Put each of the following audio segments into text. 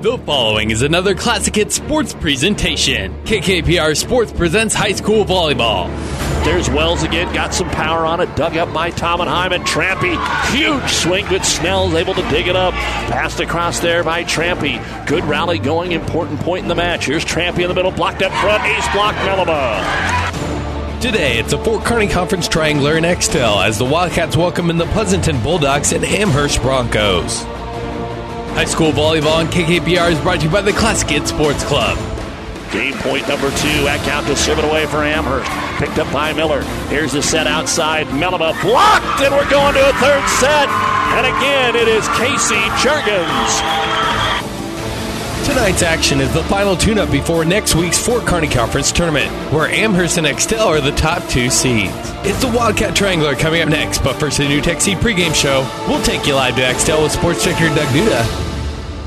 The following is another Classic Hit Sports presentation. KKPR Sports presents high school volleyball. There's Wells again, got some power on it, dug up by Tomenheim and Trampy. Huge swing, but Snell's able to dig it up. Passed across there by Trampy. Good rally going, important point in the match. Here's Trampy in the middle, blocked up front, ace block, Melba. Today, it's a Fort Kearney Conference Triangular in Axtell as the Wildcats welcome in the Pleasanton Bulldogs and Amherst Broncos. High school volleyball on KKPR is brought to you by the Classic Hit Sports Club. Game point number two. That count to seven away for Amherst. Picked up by Miller. Here's the set outside. Melba blocked, and we're going to a third set. And again, it is Casey Jurgens. Tonight's action is the final tune-up before next week's Fort Kearney Conference tournament, where Amherst and Axtell are the top two seeds. It's the Wildcat Triangular coming up next, but first the NuTech Seed pregame show. We'll take you live to Axtell with sports director Doug Duda.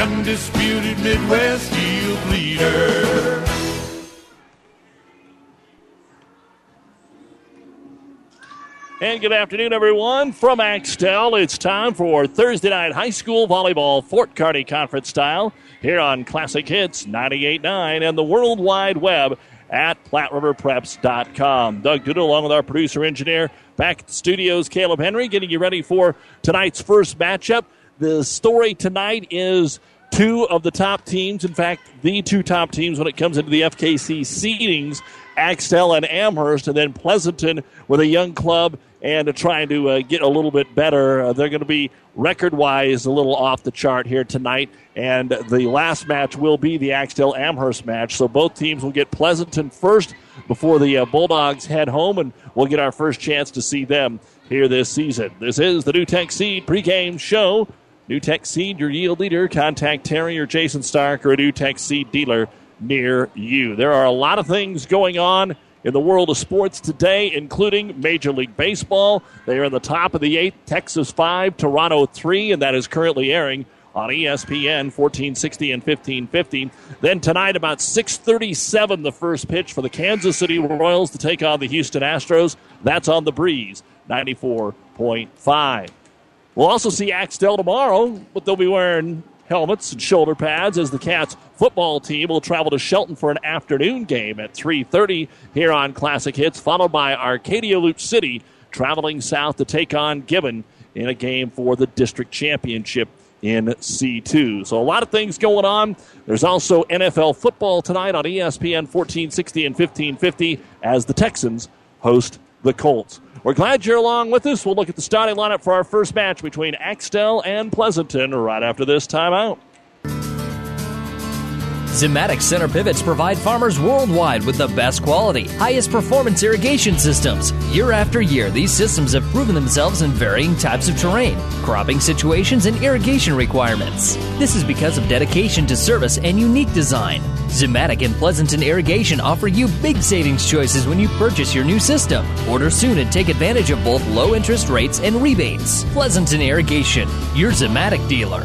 Undisputed Midwest yield leader. And good afternoon, everyone. From Axtell, it's time for Thursday night high school volleyball, Fort Kearney Conference style, here on Classic Hits 98.9 and the World Wide Web at PlatteRiverPreps.com. Doug Duda, along with our producer engineer, back at the studios, Caleb Henry, getting you ready for tonight's first matchup. The story tonight is two of the top teams, in fact, the two top teams when it comes into the FKC seedings Axtell and Amherst, and then Pleasanton with a young club and trying to uh, get a little bit better. Uh, they're going to be record wise a little off the chart here tonight, and the last match will be the Axtell Amherst match. So both teams will get Pleasanton first before the uh, Bulldogs head home, and we'll get our first chance to see them here this season. This is the NuTech Seed pregame show. NuTech Seed, your yield leader. Contact Terry or Jason Stark or a NuTech Seed dealer near you. There are a lot of things going on in the world of sports today, including Major League Baseball. They are in the top of the eighth, Texas 5, Toronto 3, and that is currently airing on ESPN 1460 and 1550. Then tonight about 6:37 the first pitch for the Kansas City Royals to take on the Houston Astros. That's on the breeze 94.5. We'll also see Axtell tomorrow, but they'll be wearing helmets and shoulder pads as the Cats football team will travel to Shelton for an afternoon game at 3:30 here on Classic Hits, followed by Arcadia Loop City traveling south to take on Gibbon in a game for the district championship in C2. So a lot of things going on. There's also NFL football tonight on ESPN 1460 and 1550 as the Texans host the Colts. We're glad you're along with us. We'll look at the starting lineup for our first match between Axtell and Pleasanton right after this timeout. Zimmatic center pivots provide farmers worldwide with the best quality, highest performance irrigation systems. Year after year, these systems have proven themselves in varying types of terrain, cropping situations, and irrigation requirements. This is because of dedication to service and unique design. Zimmatic and Pleasanton Irrigation offer you big savings choices when you purchase your new system. Order soon and take advantage of both low interest rates and rebates. Pleasanton Irrigation, your Zimmatic dealer.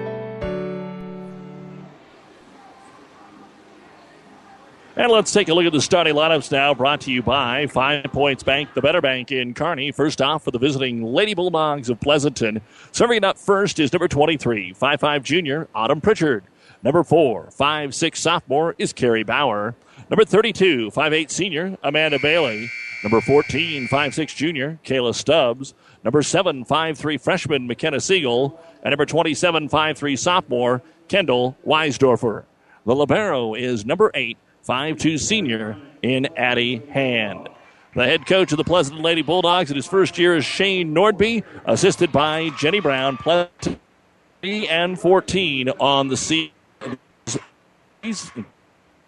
And let's take a look at the starting lineups now, brought to you by Five Points Bank, the better bank in Kearney. First off for the visiting Lady Bulldogs of Pleasanton. Serving up first is number 23, 5'5 junior, Autumn Pritchard. Number 4, 5'6 sophomore is Carrie Bauer. Number 32, 5'8 senior, Amanda Bailey. Number 14, 5'6 junior, Kayla Stubbs. Number 7, 5'3 freshman, McKenna Siegel. and number 27, 5'3 sophomore, Kendall Weisdorfer. The Libero is number 8, 5'2 senior in Addie Hand. The head coach of the Pleasanton Lady Bulldogs in his first year is Shane Nordby, assisted by Jenny Brown, Pleasant and 14 on the season.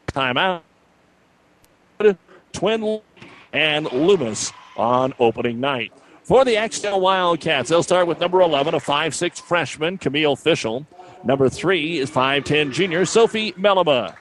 Timeout. Twin and Loomis on opening night. For the Axtell Wildcats, they'll start with number 11, a 5'6 freshman, Camille Fischel. Number 3 is 5'10 junior, Sophie Melima.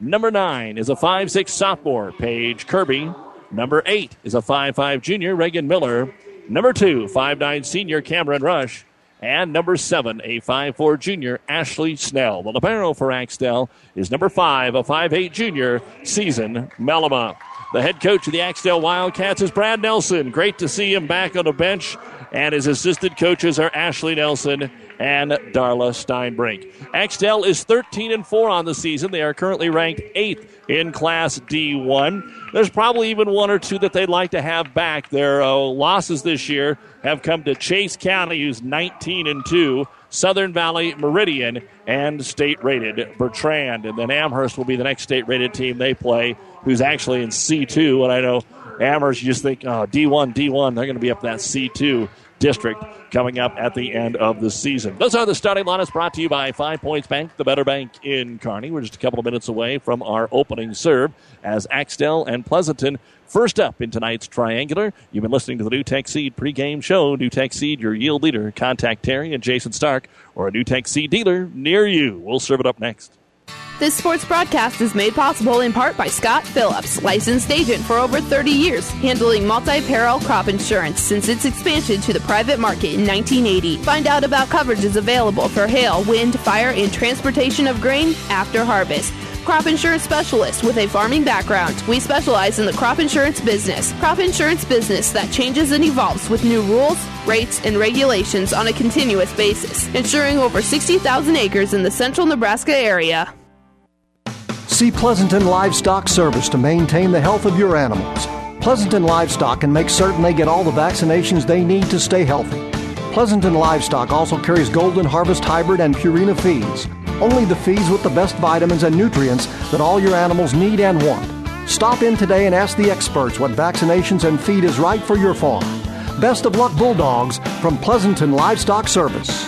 Number 9 is a 5'6 sophomore, Paige Kirby. Number 8 is a 5'5 junior, Reagan Miller. Number 2, 5'9 senior, Cameron Rush. And number 7, a 5'4 junior, Ashley Snell. Well, the libero for Axtell is number 5, a 5'8 junior, Season Melima. The head coach of the Axtell Wildcats is Brad Nelson. Great to see him back on the bench. And his assistant coaches are Ashley Nelson and Darla Steinbrink. Axtell is 13 and 4 on the season. They are currently ranked 8th in Class D1. There's probably even one or two that they'd like to have back. Their uh, losses this year have come to Chase County, who's 19 and 2. Southern Valley Meridian and state rated Bertrand. And then Amherst will be the next state rated team they play, who's actually in C2. And I know Amherst, you just think, oh, D1, D1, they're going to be up that C2 district coming up at the end of the season. Those are the starting lineups brought to you by Five Points Bank, the better bank in Kearney. We're just a couple of minutes away from our opening serve as Axtell and Pleasanton First up in tonight's Triangular, you've been listening to the NuTech Seed pregame show. NuTech Seed, your yield leader. Contact Terry and Jason Stark or a NuTech Seed dealer near you. We'll serve it up next. This sports broadcast is made possible in part by Scott Phillips, licensed agent for over 30 years, handling multi-peril crop insurance since its expansion to the private market in 1980. Find out about coverages available for hail, wind, fire, and transportation of grain after harvest crop insurance specialist with a farming background. We specialize in the crop insurance business. Crop insurance business that changes and evolves with new rules, rates, and regulations on a continuous basis, insuring over 60,000 acres in the central Nebraska area. See Pleasanton Livestock Service to maintain the health of your animals. Pleasanton Livestock can make certain they get all the vaccinations they need to stay healthy. Pleasanton Livestock also carries Golden Harvest Hybrid and Purina feeds. Only the feeds with the best vitamins and nutrients that all your animals need and want. Stop in today and ask the experts what vaccinations and feed is right for your farm. Best of luck, Bulldogs, from Pleasanton Livestock Service.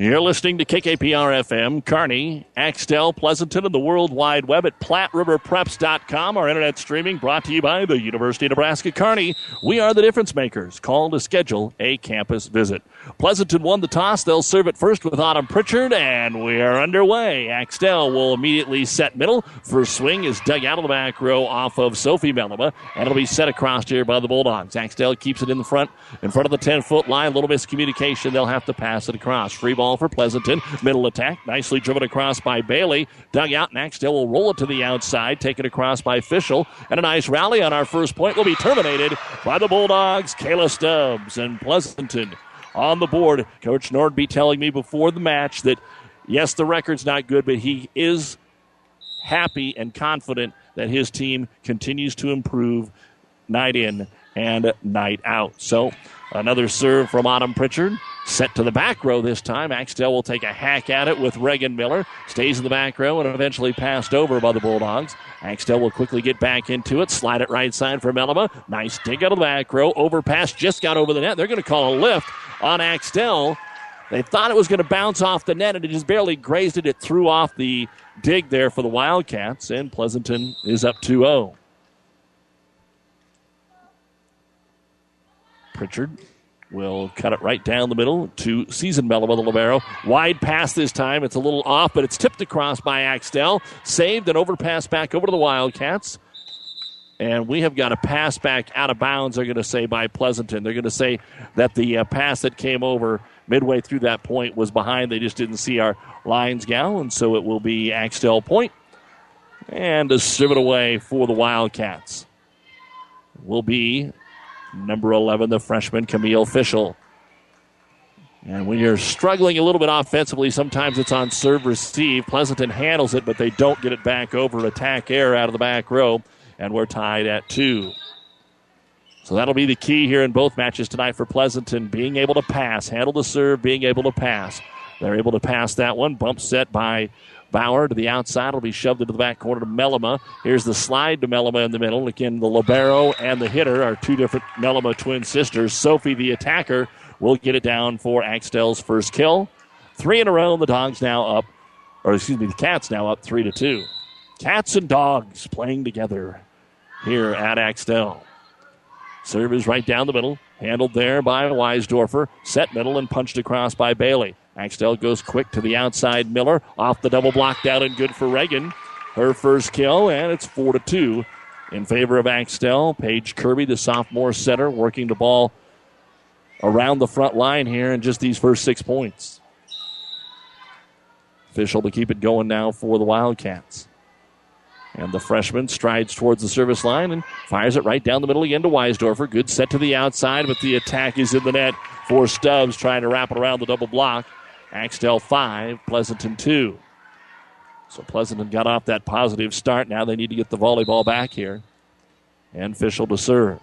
You're listening to KKPR FM, Kearney, Axtell, Pleasanton, and the World Wide Web at PlatteRiverPreps.com. Our internet streaming brought to you by the University of Nebraska Kearney. We are the difference makers. Call to schedule a campus visit. Pleasanton won the toss. They'll serve it first with Autumn Pritchard, and we are underway. Axtell will immediately set middle. First swing is dug out of the back row off of Sophie Melima, and it'll be set across here by the Bulldogs. Axtell keeps it in the front, in front of the 10 foot line. A little miscommunication. They'll have to pass it across. Free ball ball for Pleasanton. Middle attack, nicely driven across by Bailey. Dug out, Axtell will roll it to the outside, take it across by Fischel. And a nice rally on our first point will be terminated by the Bulldogs, Kayla Stubbs and Pleasanton on the board. Coach Nordby telling me before the match that yes, the record's not good, but he is happy and confident that his team continues to improve night in and night out. So another serve from Autumn Pritchard. Set to the back row this time. Axtell will take a hack at it with Reagan Miller. Stays in the back row and eventually passed over by the Bulldogs. Axtell will quickly get back into it. Slide it right side for Melima. Nice dig out of the back row. Overpass just got over the net. They're going to call a lift on Axtell. They thought it was going to bounce off the net and it just barely grazed it. It threw off the dig there for the Wildcats, and Pleasanton is up 2 0. Pritchard will cut it right down the middle to Season Mello the libero. Wide pass this time. It's a little off, but it's tipped across by Axtell. Saved and overpass back over to the Wildcats. And we have got a pass back out of bounds, they're going to say, by Pleasanton. They're going to say that the uh, pass that came over midway through that point was behind. They just didn't see our lines gal, and so it will be Axtell point. And a serve it away for the Wildcats. Will be number 11, the freshman Camille Fischel. And when you're struggling a little bit offensively, sometimes it's on serve receive. Pleasanton handles it, but they don't get it back over attack air out of the back row. And we're tied at two. So that'll be the key here in both matches tonight for Pleasanton, being able to pass, handle the serve, being able to pass. They're able to pass that one. Bump set by Bauer to the outside. Will be shoved into the back corner to Melima. Here's the slide to Melima in the middle. Again, the libero and the hitter are two different Melima twin sisters. Sophie, the attacker, will get it down for Axtell's first kill. Three in a row. The dogs now up, or excuse me, the Cats now up three to two. Cats and dogs playing together here at Axtell. Serve is right down the middle. Handled there by Weisdorfer. Set middle and punched across by Bailey. Axtell goes quick to the outside. Miller off the double block down and good for Reagan. Her first kill, and it's 4 to 2 in favor of Axtell. Paige Kirby, the sophomore setter, working the ball around the front line here in just these first six points. Official to keep it going now for the Wildcats. And the freshman strides towards the service line and fires it right down the middle again to Weisdorfer. Good set to the outside, but the attack is in the net for Stubbs trying to wrap it around the double block. Axtell 5, Pleasanton 2. So Pleasanton got off that positive start. Now they need to get the volleyball back here. And Fischel to serve.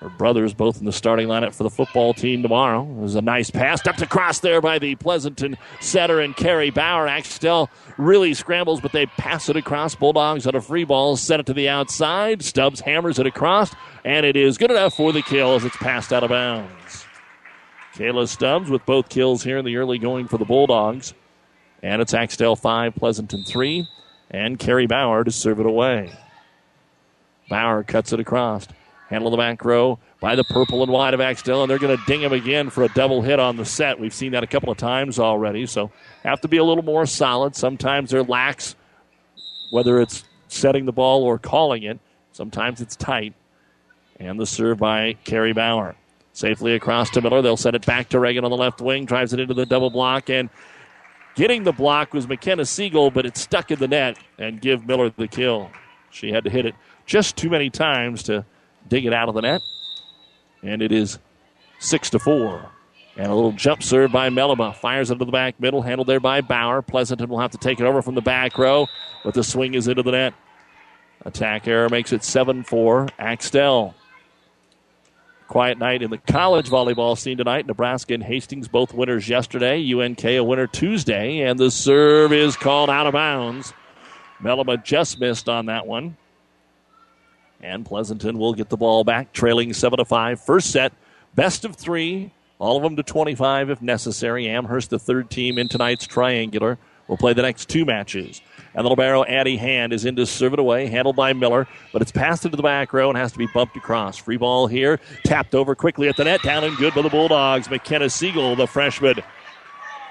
Her brothers both in the starting lineup for the football team tomorrow. Was a nice pass. Ducked across there by the Pleasanton setter and Carrie Bauer. Axtell really scrambles, but they pass it across. Bulldogs on a free ball. Set it to the outside. Stubbs hammers it across, and it is good enough for the kill as it's passed out of bounds. Kayla Stubbs with both kills here in the early going for the Bulldogs. And it's Axtell 5, Pleasanton 3. And Carrie Bauer to serve it away. Bauer cuts it across. Handle the back row by the purple and white of Axtell, and they're going to ding him again for a double hit on the set. We've seen that a couple of times already, so have to be a little more solid. Sometimes they're lax, whether it's setting the ball or calling it. Sometimes it's tight. And the serve by Carrie Bauer. Safely across to Miller. They'll set it back to Reagan on the left wing. Drives it into the double block. And getting the block was McKenna Siegel, but it stuck in the net and give Miller the kill. She had to hit it just too many times to dig it out of the net. And it is 6 to 4. And a little jump serve by Melima. Fires into the back middle. Handled there by Bauer. Pleasanton will have to take it over from the back row, but the swing is into the net. Attack error makes it 7 4. Axtell. Quiet night in the college volleyball scene tonight. Nebraska and Hastings both winners yesterday. UNK a winner Tuesday. And the serve is called out of bounds. Melima just missed on that one. And Pleasanton will get the ball back, trailing 7 to 5. First set, best of three, all of them to 25 if necessary. Amherst, the third team in tonight's triangular, will play the next two matches. And the libero, Addie Hand, is in to serve it away, handled by Miller, but it's passed into the back row and has to be bumped across. Free ball here, tapped over quickly at the net, down and good by the Bulldogs. McKenna Siegel, the freshman,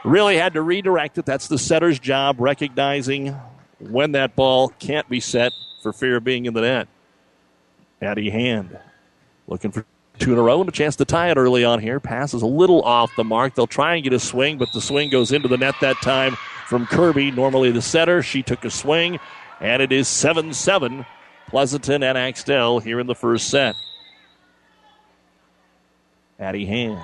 really had to redirect it. That's the setter's job, recognizing when that ball can't be set for fear of being in the net. Addie Hand looking for two in a row and a chance to tie it early on here. Passes a little off the mark. They'll try and get a swing, but the swing goes into the net that time from Kirby, normally the setter. She took a swing, and it is 7 7. Pleasanton and Axtell here in the first set. Addie Hand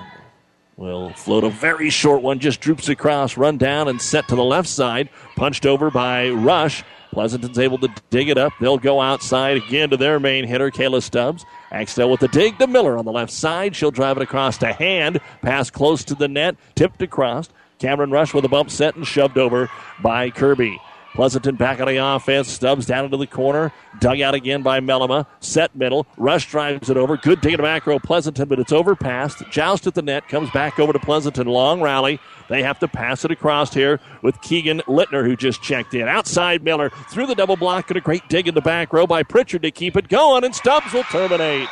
will float a very short one, just droops across, run down, and set to the left side. Punched over by Rush. Pleasanton's able to dig it up. They'll go outside again to their main hitter, Kayla Stubbs. Axtell with the dig to Miller on the left side. She'll drive it across to Hand. Pass close to the net, tipped across. Cameron Rush with a bump set and shoved over by Kirby. Pleasanton back on the offense. Stubbs down into the corner. Dug out again by Melima. Set middle. Rush drives it over. Good dig to macro Pleasanton, but it's overpassed. Joust at the net. Comes back over to Pleasanton. Long rally. They have to pass it across here with Keegan Littner, who just checked in. Outside Miller. Through the double block and a great dig in the back row by Pritchard to keep it going, and Stubbs will terminate.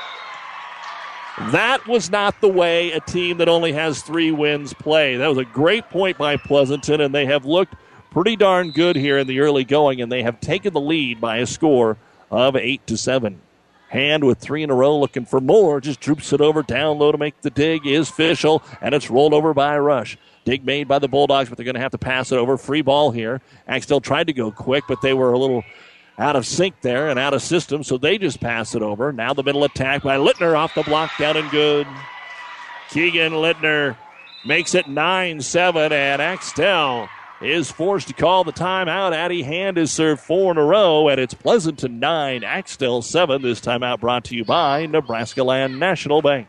That was not the way a team that only has three wins play. That was a great point by Pleasanton, and they have looked pretty darn good here in the early going, and they have taken the lead by a score of eight to seven. Hand with three in a row, looking for more. Just droops it over down low to make the dig. Is Fischel, and it's rolled over by Rush. Dig made by the Bulldogs, but they're going to have to pass it over. Free ball here. Axtell tried to go quick, but they were a little out of sync there and out of system, so they just pass it over. Now the middle attack by Littner off the block, down and good. Keegan Littner makes it 9 7, and Axtell is forced to call the timeout. Addie Hand has served four in a row, and it's Pleasanton 9, Axtell 7. This timeout brought to you by Nebraska Land National Bank.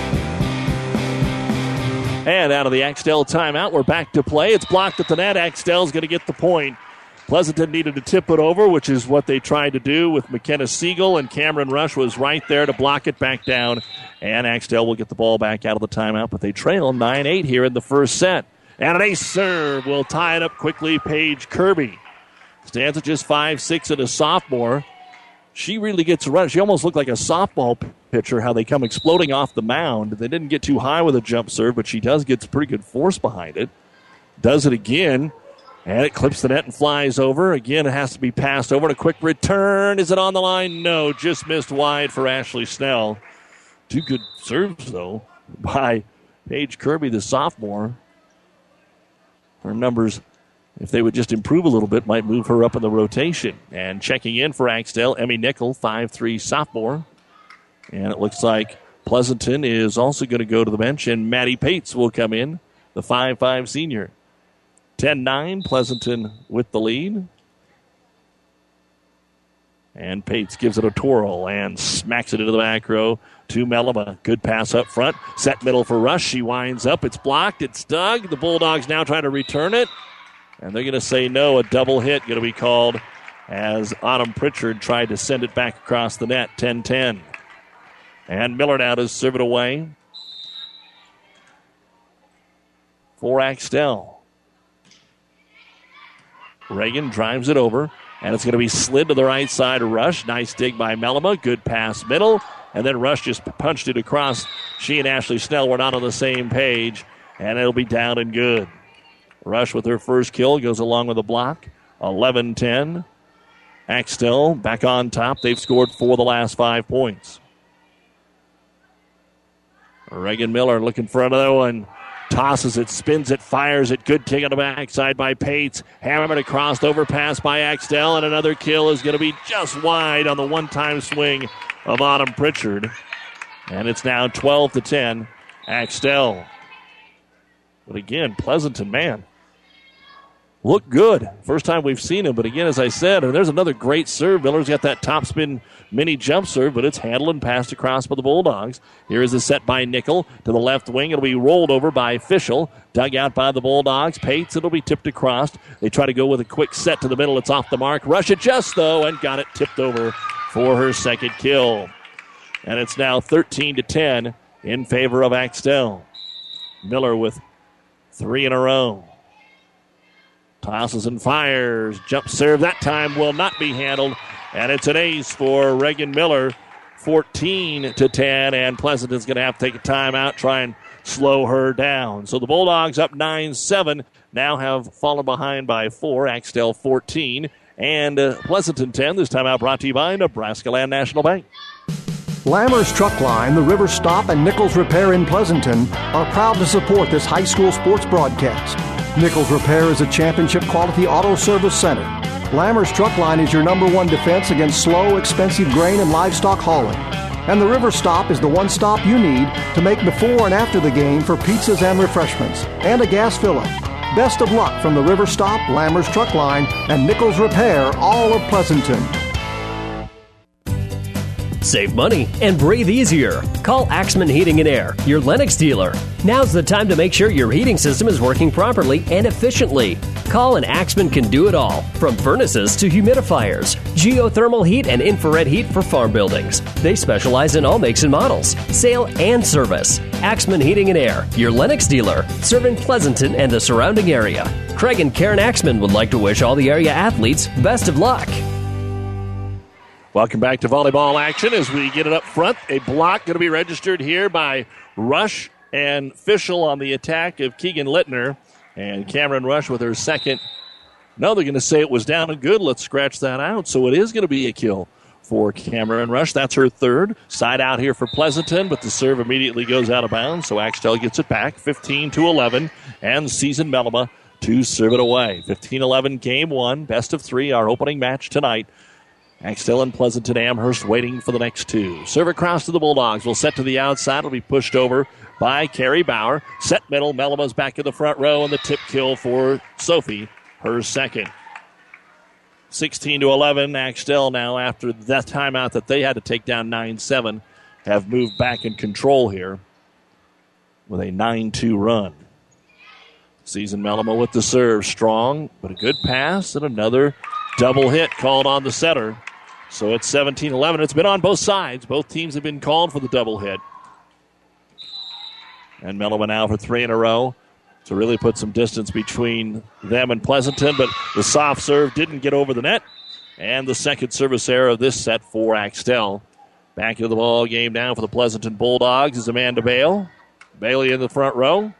And out of the Axtell timeout, we're back to play. It's blocked at the net. Axtell's going to get the point. Pleasanton needed to tip it over, which is what they tried to do with McKenna Siegel, and Cameron Rush was right there to block it back down. And Axtell will get the ball back out of the timeout, but they trail 9 8 here in the first set. And an ace serve will tie it up quickly. Paige Kirby stands at just five six and a sophomore. She really gets a run. She almost looked like a softball pitcher, how they come exploding off the mound. They didn't get too high with a jump serve, but she does get pretty good force behind it. Does it again, and it clips the net and flies over. Again, it has to be passed over. And a quick return. Is it on the line? No, just missed wide for Ashley Snell. Two good serves, though, by Paige Kirby, the sophomore. Her numbers, if they would just improve a little bit, might move her up in the rotation. And checking in for Axtell, Emmy Nickel, five-three sophomore. And it looks like Pleasanton is also going to go to the bench, and Maddie Pates will come in, the 5 5 senior. 10 9, Pleasanton with the lead. And Pates gives it a twirl and smacks it into the back row to Melima. Good pass up front. Set middle for Rush. She winds up. It's blocked. It's dug. The Bulldogs now trying to return it. And they're going to say no. A double hit going to be called as Autumn Pritchard tried to send it back across the net. 10 10. And Miller now to serve it away for Axtell. Reagan drives it over, and it's going to be slid to the right side Rush. Nice dig by Melima. Good pass middle. And then Rush just punched it across. She and Ashley Snell were not on the same page, and it'll be down and good. Rush with her first kill goes along with a block. 11 10. Axtell back on top. They've scored for the last five points. Reagan Miller looking for another one. Tosses it, spins it, fires it. Good kick on the backside by Pates. Hammered across overpass by Axtell, and another kill is going to be just wide on the one time swing of Autumn Pritchard. And it's now 12 to 10. Axtell. But again, Pleasanton, man, look good. First time we've seen him, but again, as I said, and there's another great serve. Miller's got that topspin mini jump serve, but it's handled and passed across by the Bulldogs. Here is the set by Nickel to the left wing. It'll be rolled over by Fischel, dug out by the Bulldogs. Pates, it'll be tipped across. They try to go with a quick set to the middle. It's off the mark. Rush it just though, and got it tipped over for her second kill. And it's now 13 to 10 in favor of Axtell. Miller with three in a row. Tosses and fires. Jump serve that time will not be handled. And it's an ace for Reagan Miller. 14 to 10. And Pleasanton's going to have to take a timeout, try and slow her down. So the Bulldogs up 9 7 now have fallen behind by four. Axtell 14 and uh, Pleasanton 10. This time out brought to you by Nebraska Land National Bank. Lammers Truck Line, the River Stop, and Nichols Repair in Pleasanton are proud to support this high school sports broadcast. Nichols Repair is a championship quality auto service center. Lammers Truck Line is your number one defense against slow, expensive grain and livestock hauling. And the River Stop is the one stop you need to make before and after the game for pizzas and refreshments, and a gas fill up. Best of luck from the River Stop, Lammers Truck Line, and Nichols Repair, all of Pleasanton. Save money and breathe easier. Call Axman Heating and Air, your Lennox dealer. Now's the time to make sure your heating system is working properly and efficiently. Call and Axman can do it all, from furnaces to humidifiers, geothermal heat and infrared heat for farm buildings. They specialize in all makes and models, sale and service. Axman Heating and Air, your Lennox dealer, serving Pleasanton and the surrounding area. Craig and Karen Axman would like to wish all the area athletes best of luck. Welcome back to volleyball action as we get it up front. A block going to be registered here by Rush and Fischel on the attack of Keegan Littner. And Cameron Rush with her second. No, they're going to say it was down and good. Let's scratch that out. So it is going to be a kill for Cameron Rush. That's her third. Side out here for Pleasanton, but the serve immediately goes out of bounds. So Axtell gets it back 15 to 11. And Season Melima to serve it away. 15 11 game one. Best of three, our opening match tonight. Axtell and Pleasanton Amherst waiting for the next two. Serve across to the Bulldogs. Will set to the outside. Will be pushed over by Carrie Bauer. Set middle. Melima's back in the front row, and the tip kill for Sophie, her second. 16 to 11. Axtell now, after that timeout that they had to take down 9 7, have moved back in control here with a 9 2 run. Season Melima with the serve. Strong, but a good pass and another double hit called on the setter. So it's 17 11. It's been on both sides. Both teams have been called for the double hit. And Melima now for three in a row to really put some distance between them and Pleasanton. But the soft serve didn't get over the net. And the second service error of this set for Axtell. Back into the ball game now for the Pleasanton Bulldogs is Amanda Bale. Bailey in the front row.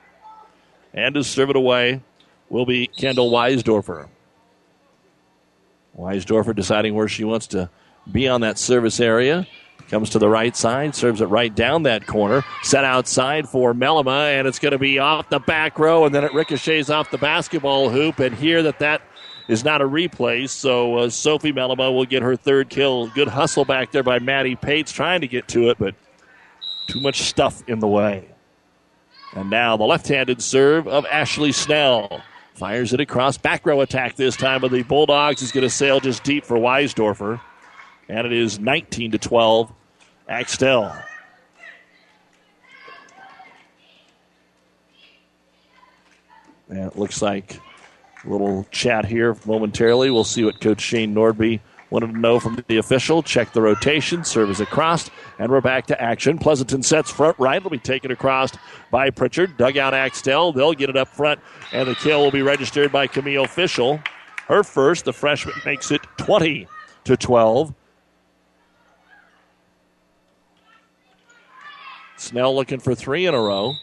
And to serve it away will be Kendall Weisdorfer. Weisdorfer deciding where she wants to be on that service area. Comes to the right side, serves it right down that corner. Set outside for Melima, and it's going to be off the back row, and then it ricochets off the basketball hoop. And here that that is not a replay, so uh, Sophie Melima will get her third kill. Good hustle back there by Maddie Pates trying to get to it, but too much stuff in the way. And now the left-handed serve of Ashley Snell. Fires it across. Back row attack this time, but the Bulldogs is going to sail just deep for Weisdorfer. And it is 19 to 12. Axtell. And it looks like a little chat here momentarily. We'll see what Coach Shane Nordby wanted to know from the official. Check the rotation, serve is across, and we're back to action. Pleasanton sets front right. It'll be taken across by Pritchard. Dugout Axtell. They'll get it up front, and the kill will be registered by Camille Fischel. Her first. The freshman makes it 20 to 12. Snell looking for three in a row.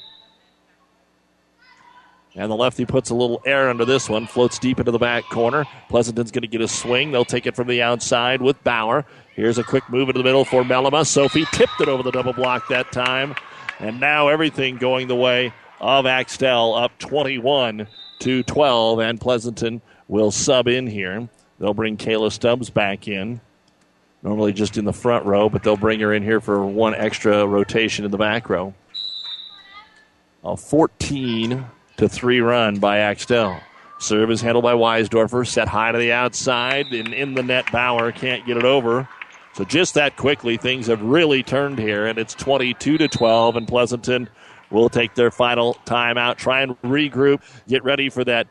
And the lefty puts a little air under this one, floats deep into the back corner. Pleasanton's going to get a swing. They'll take it from the outside with Bauer. Here's a quick move into the middle for Melima. Sophie tipped it over the double block that time. And now everything going the way of Axtell up 21 to 12. And Pleasanton will sub in here. They'll bring Kayla Stubbs back in. Normally just in the front row, but they'll bring her in here for one extra rotation in the back row. A 14 to three run by Axtell. Serve is handled by Weisdorfer, set high to the outside, and in the net, Bauer can't get it over. So just that quickly, things have really turned here, and it's 22 to 12, and Pleasanton will take their final timeout, try and regroup, get ready for that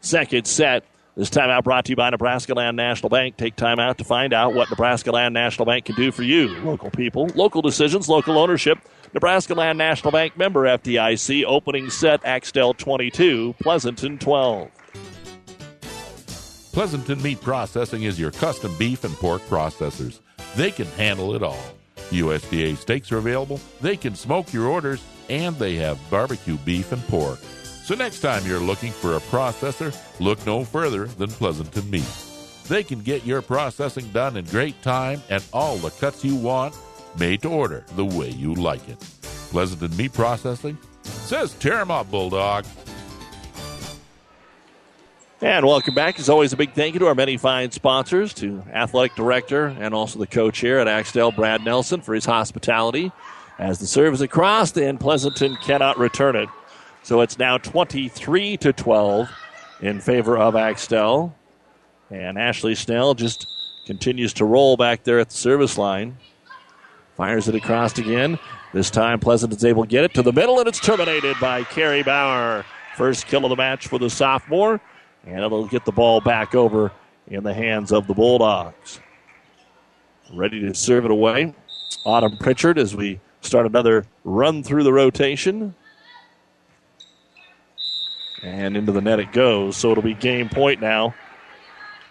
second set. This timeout brought to you by Nebraska Land National Bank. Take time out to find out what Nebraska Land National Bank can do for you. Local people, local decisions, local ownership. Nebraska Land National Bank member FDIC. Opening set Axtell 22, Pleasanton 12. Pleasanton Meat Processing is your custom beef and pork processors. They can handle it all. USDA steaks are available, they can smoke your orders, and they have barbecue beef and pork. So next time you're looking for a processor, look no further than Pleasanton Meat. They can get your processing done in great time and all the cuts you want, made to order the way you like it. Pleasanton Meat Processing says tear 'em up, Bulldog. And welcome back. As always, a big thank you to our many fine sponsors, to athletic director and also the coach here at Axtell, Brad Nelson, for his hospitality. As the serve is across, and Pleasanton cannot return it. So it's now 23 to 12 in favor of Axtell. And Ashley Snell just continues to roll back there at the service line. Fires it across again. This time Pleasanton's able to get it to the middle, and it's terminated by Carrie Bauer. First kill of the match for the sophomore, and it'll get the ball back over in the hands of the Bulldogs. Ready to serve it away. Autumn Pritchard as we start another run through the rotation. And into the net it goes. So it'll be game point now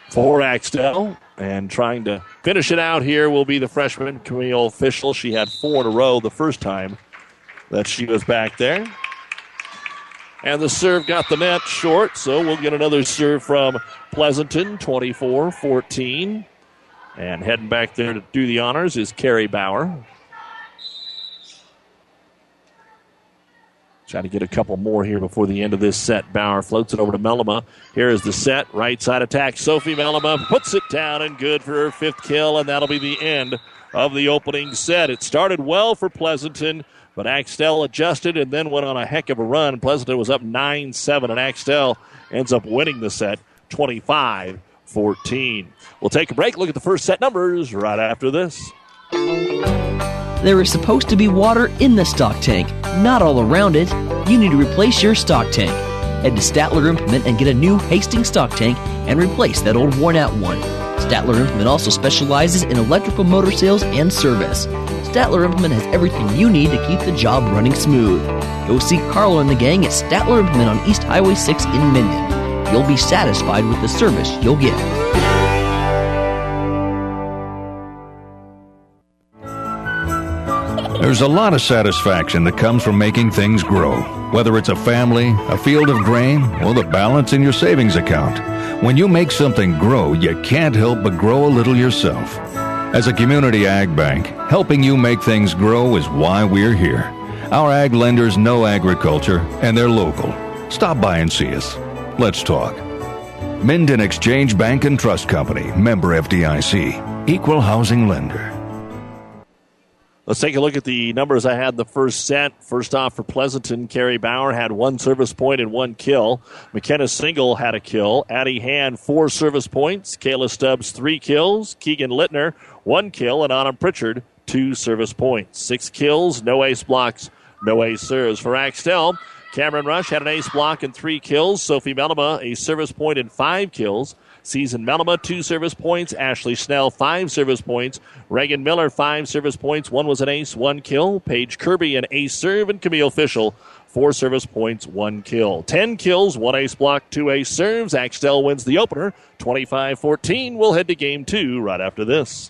for Axtell. And trying to finish it out here will be the freshman, Camille Fischel. She had four in a row the first time that she was back there. And the serve got the net short, so we'll get another serve from Pleasanton, 24 14. And heading back there to do the honors is Carrie Bauer. Trying to get a couple more here before the end of this set. Bauer floats it over to Melima. Here is the set. Right side attack. Sophie Melima puts it down and good for her fifth kill, and that'll be the end of the opening set. It started well for Pleasanton, but Axtell adjusted and then went on a heck of a run. Pleasanton was up 9 7, and Axtell ends up winning the set 25 14. We'll take a break, look at the first set numbers right after this. There is supposed to be water in the stock tank, not all around it. You need to replace your stock tank. Head to Statler Implement and get a new Hastings stock tank and replace that old worn out one. Statler Implement also specializes in electrical motor sales and service. Statler Implement has everything you need to keep the job running smooth. Go see Carlo and the gang at Statler Implement on East Highway 6 in Minden. You'll be satisfied with the service you'll get. There's a lot of satisfaction that comes from making things grow, whether it's a family, a field of grain, or the balance in your savings account. When you make something grow, you can't help but grow a little yourself. As a community ag bank, helping you make things grow is why we're here. Our ag lenders know agriculture and they're local. Stop by and see us. Let's talk. Minden Exchange Bank and Trust Company, member FDIC, equal housing lender. Let's take a look at the numbers I had the first set. First off, for Pleasanton, Carrie Bauer had one service point and one kill. McKenna Single had a kill. Addie Hand, four service points. Kayla Stubbs, three kills. Keegan Littner, one kill. And Autumn Pritchard, two service points. Six kills, no ace blocks, no ace serves. For Axtell, Cameron Rush had an ace block and three kills. Sophie Melima, a service point and five kills. Season Melima, two service points. Ashley Snell, five service points. Reagan Miller, five service points. One was an ace, one kill. Paige Kirby, an ace serve. And Camille Fischel, four service points, one kill. Ten kills, one ace block, two ace serves. Axtell wins the opener 25 14. We'll head to game two right after this.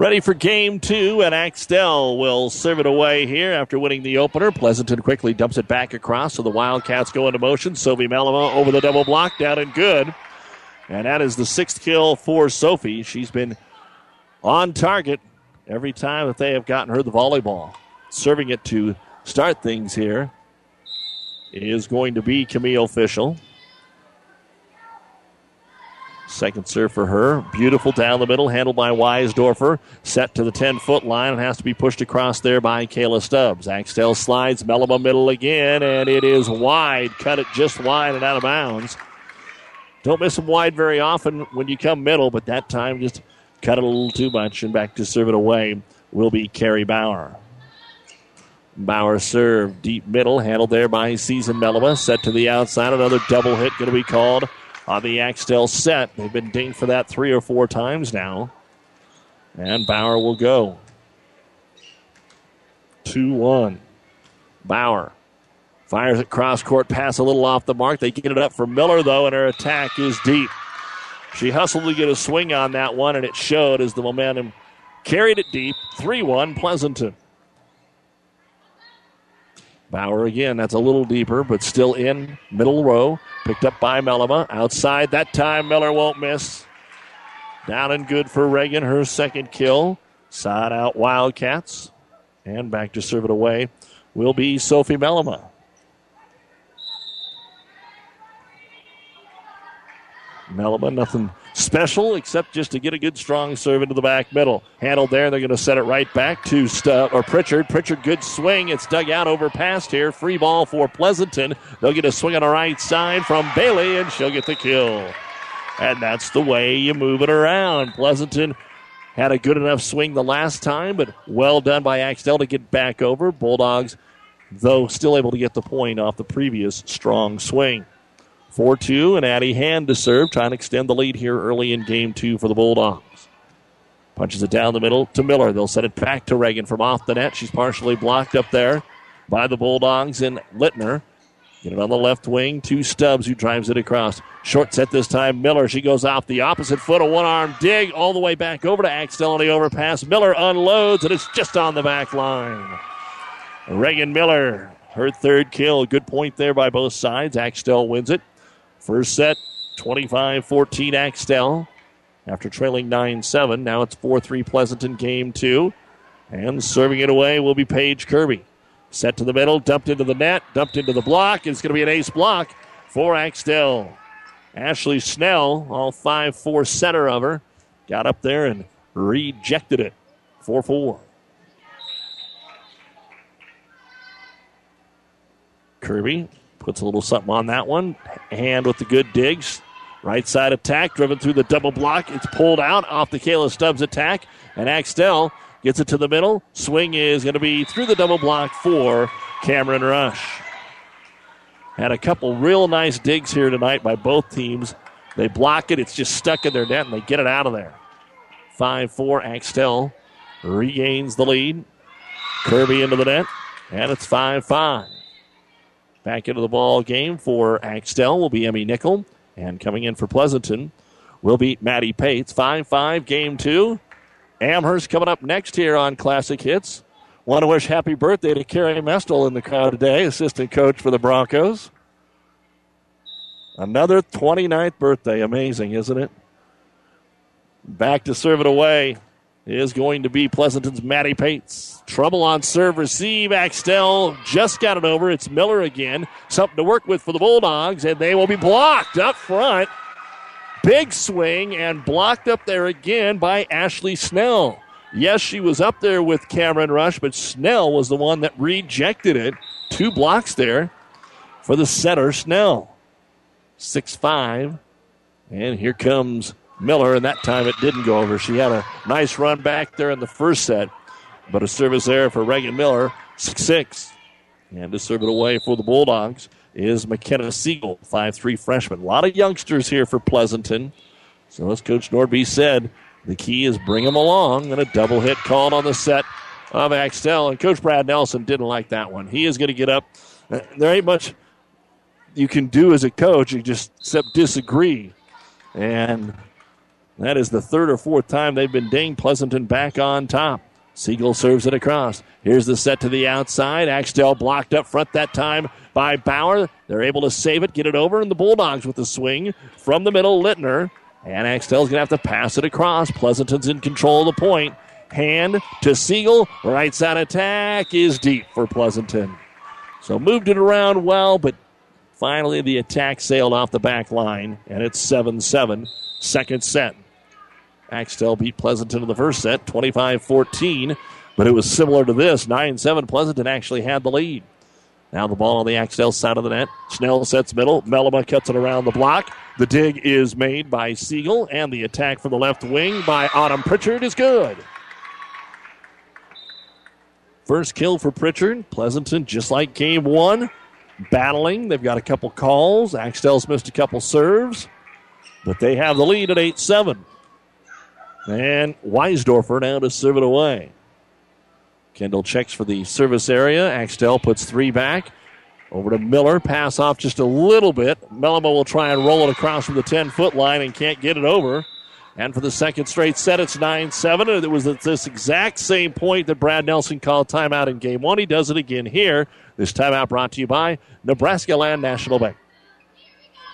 Ready for game two, and Axtell will serve it away here after winning the opener. Pleasanton quickly dumps it back across, so the Wildcats go into motion. Sophie Melima over the double block, down and good. And that is the sixth kill for Sophie. She's been on target every time that they have gotten her the volleyball. Serving it to start things here is going to be Camille Fischel. Second serve for her. Beautiful down the middle, handled by Weisdorfer. Set to the 10 foot line and has to be pushed across there by Kayla Stubbs. Axtell slides, Melima middle again, and it is wide. Cut it just wide and out of bounds. Don't miss them wide very often when you come middle, but that time just cut it a little too much and back to serve it away will be Carrie Bauer. Bauer serve deep middle, handled there by Season Melima. Set to the outside. Another double hit going to be called on the Axtell set. They've been dinged for that three or four times now. And Bauer will go. 2 1. Bauer fires at cross court, pass a little off the mark. They get it up for Miller, though, and her attack is deep. She hustled to get a swing on that one, and it showed as the momentum carried it deep. 3 1 Pleasanton. Bauer again, that's a little deeper, but still in middle row. Picked up by Melima. Outside that time, Miller won't miss. Down and good for Reagan, her second kill. Side out Wildcats. And back to serve it away will be Sophie Melima. Melima, nothing special except just to get a good strong serve into the back middle. Handled there. They're going to set it right back to Stu- or Pritchard. Pritchard, good swing. It's dug out over past here. Free ball for Pleasanton. They'll get a swing on the right side from Bailey, and she'll get the kill. And that's the way you move it around. Pleasanton had a good enough swing the last time, but well done by Axtell to get back over. Bulldogs, though, still able to get the point off the previous strong swing. 4 2, and Addie Hand to serve, trying to extend the lead here early in game two for the Bulldogs. Punches it down the middle to Miller. They'll set it back to Reagan from off the net. She's partially blocked up there by the Bulldogs and Littner. Get it on the left wing to Stubbs, who drives it across. Short set this time. Miller. She goes off the opposite foot. A one arm dig all the way back over to Axtell on the overpass. Miller unloads, and it's just on the back line. Reagan Miller, her third kill. Good point there by both sides. Axtell wins it. First set, 25 14 Axtell. After trailing 9 7, now it's 4 3 Pleasanton, game two. And serving it away will be Paige Kirby. Set to the middle, dumped into the net, dumped into the block. It's going to be an ace block for Axtell. Ashley Snell, all 5 4 center of her, got up there and rejected it. 4 4. Kirby puts a little something on that one. Hand with the good digs. Right side attack, driven through the double block. It's pulled out off the Kayla Stubbs attack. And Axtell gets it to the middle. Swing is going to be through the double block for Cameron Rush. Had a couple real nice digs here tonight by both teams. They block it, it's just stuck in their net, and they get it out of there. 5 4 Axtell regains the lead. Kirby into the net, and it's 5 5. Back into the ball game for Axtell will be Emmy Nickel. And coming in for Pleasanton will be Maddie Pates. 5 5, game two. Amherst coming up next here on Classic Hits. Want to wish happy birthday to Carrie Mestel in the crowd today, assistant coach for the Broncos. Another 29th birthday. Amazing, isn't it? Back to serve it away is going to be Pleasanton's Maddie Pates. Trouble on serve receive. Axtell just got it over. It's Miller again. Something to work with for the Bulldogs, and they will be blocked up front. Big swing and blocked up there again by Ashley Snell. Yes, she was up there with Cameron Rush, but Snell was the one that rejected it. Two blocks there for the setter, Snell. 6 5. And here comes Miller, and that time it didn't go over. She had a nice run back there in the first set, but a service there for Reagan Miller, 6 6. And to serve it away for the Bulldogs is McKenna Siegel, 5 3 freshman. A lot of youngsters here for Pleasanton. So, as Coach Nordby said, the key is bring them along, and a double hit called on the set of Axtell. And Coach Brad Nelson didn't like that one. He is going to get up. Uh, there ain't much you can do as a coach, you just except disagree. And that is the third or fourth time they've been dinged. Pleasanton back on top. Siegel serves it across. Here's the set to the outside. Axtell blocked up front that time by Bauer. They're able to save it, get it over, and the Bulldogs with the swing from the middle. Littner. And Axtell's going to have to pass it across. Pleasanton's in control of the point. Hand to Siegel. Right side attack is deep for Pleasanton. So moved it around well, but finally the attack sailed off the back line, and it's 7 7. Second set. Axtell beat Pleasanton in the first set, 25 14, but it was similar to this. 9 7. Pleasanton actually had the lead. Now the ball on the Axtell side of the net. Snell sets middle. Melima cuts it around the block. The dig is made by Siegel, and the attack from the left wing by Autumn Pritchard is good. First kill for Pritchard. Pleasanton, just like game one, battling. They've got a couple calls. Axtell's missed a couple serves, but they have the lead at 8 7. And Weisdorfer now to serve it away. Kendall checks for the service area. Axtell puts three back. Over to Miller. Pass off just a little bit. Melima will try and roll it across from the 10 foot line and can't get it over. And for the second straight set, it's 9 7. It was at this exact same point that Brad Nelson called timeout in game one. He does it again here. This timeout brought to you by Nebraska Land National Bank.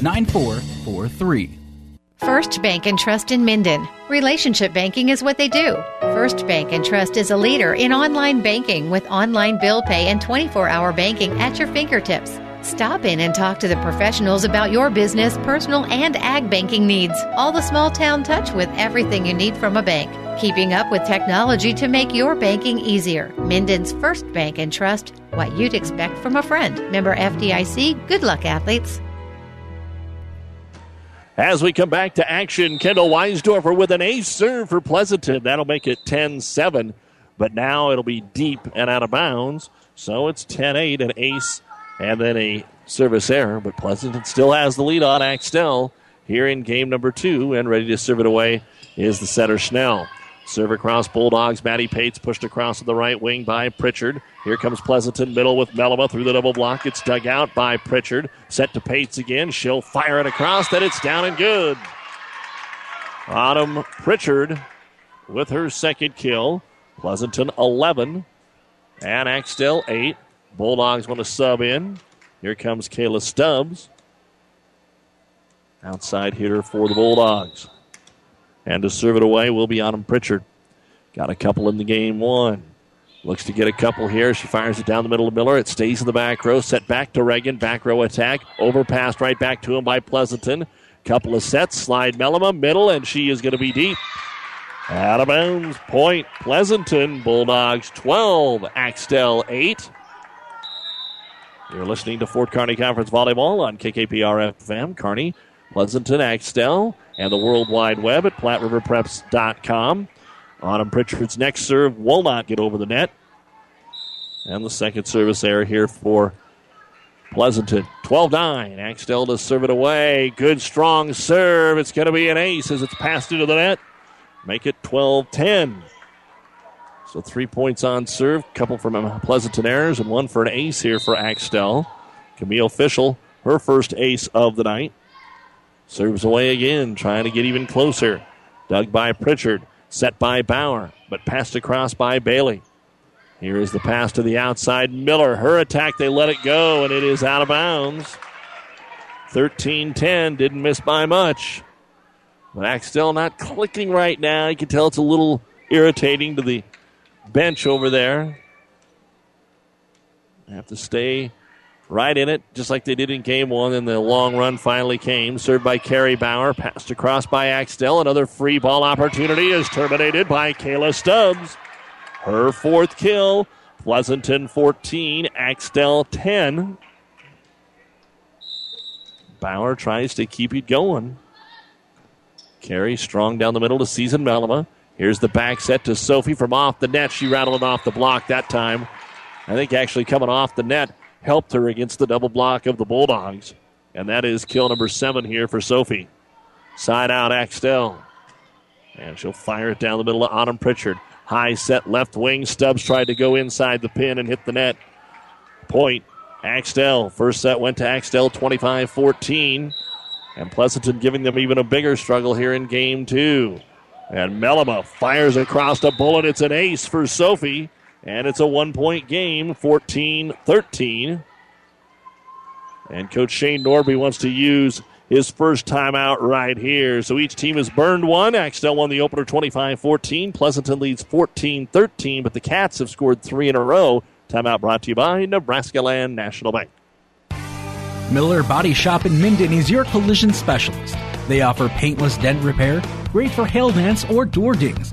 9443. First Bank and Trust in Minden. Relationship banking is what they do. First Bank and Trust is a leader in online banking with online bill pay and 24 hour banking at your fingertips. Stop in and talk to the professionals about your business, personal, and ag banking needs. All the small town touch with everything you need from a bank. Keeping up with technology to make your banking easier. Minden's First Bank and Trust. What you'd expect from a friend. Member FDIC. Good luck, athletes. As we come back to action, Kendall Weisdorfer with an ace serve for Pleasanton. That'll make it 10 7, but now it'll be deep and out of bounds. So it's 10 8, an ace, and then a service error. But Pleasanton still has the lead on Axtell here in game number two, and ready to serve it away is the setter Snell. Serve across Bulldogs. Maddie Pates pushed across to the right wing by Pritchard. Here comes Pleasanton, middle with Melima through the double block. It's dug out by Pritchard. Set to Pates again. She'll fire it across. Then it's down and good. Autumn Pritchard with her second kill. Pleasanton 11 and Axtell 8. Bulldogs want to sub in. Here comes Kayla Stubbs. Outside hitter for the Bulldogs. And to serve it away will be Autumn Pritchard. Got a couple in the game one. Looks to get a couple here. She fires it down the middle of Miller. It stays in the back row. Set back to Reagan. Back row attack. Overpassed right back to him by Pleasanton. Couple of sets. Slide Melima. Middle. And she is going to be deep. Out of bounds. Point. Pleasanton. Bulldogs 12. Axtell 8. You're listening to Fort Kearny Conference Volleyball on KKPR FM. Kearney, Pleasanton, Axtell, and the World Wide Web at PlatteRiverPreps.com. Autumn Pritchard's next serve will not get over the net. And the second service error here for Pleasanton. 12 9. Axtell to serve it away. Good, strong serve. It's going to be an ace as it's passed into the net. Make it 12 10. So three points on serve, couple from uh, Pleasanton errors, and one for an ace here for Axtell. Camille Fischel, her first ace of the night. Serves away again, trying to get even closer. Dug by Pritchard, set by Bauer, but passed across by Bailey. Here is the pass to the outside. Miller, her attack, they let it go, and it is out of bounds. 13 10, didn't miss by much. But Axtell not clicking right now. You can tell it's a little irritating to the bench over there. Have to stay right in it, just like they did in game one, and the long run finally came. Served by Carrie Bauer, passed across by Axtell. Another free ball opportunity is terminated by Kayla Stubbs. Her fourth kill. Pleasanton 14, Axtell 10. Bauer tries to keep it going. Carrie strong down the middle to Season Melima. Here's the back set to Sophie from off the net. She rattled it off the block that time. I think actually coming off the net helped her against the double block of the Bulldogs. And that is kill number seven here for Sophie. Side out Axtell. And she'll fire it down the middle of Autumn Pritchard. High set left wing. Stubbs tried to go inside the pin and hit the net. Point. Axtell. First set went to Axtell 25 14. And Pleasanton giving them even a bigger struggle here in game two. And Melima fires across the bullet. It's an ace for Sophie. And it's a one point game, 14 13. And Coach Shane Norby wants to use his first timeout right here. So each team has burned one. Axtell won the opener 25 14. Pleasanton leads 14 13, but the Cats have scored three in a row. Timeout brought to you by Nebraska Land National Bank. Miller Body Shop in Minden is your collision specialist. They offer paintless dent repair, great for hail dents or door dings,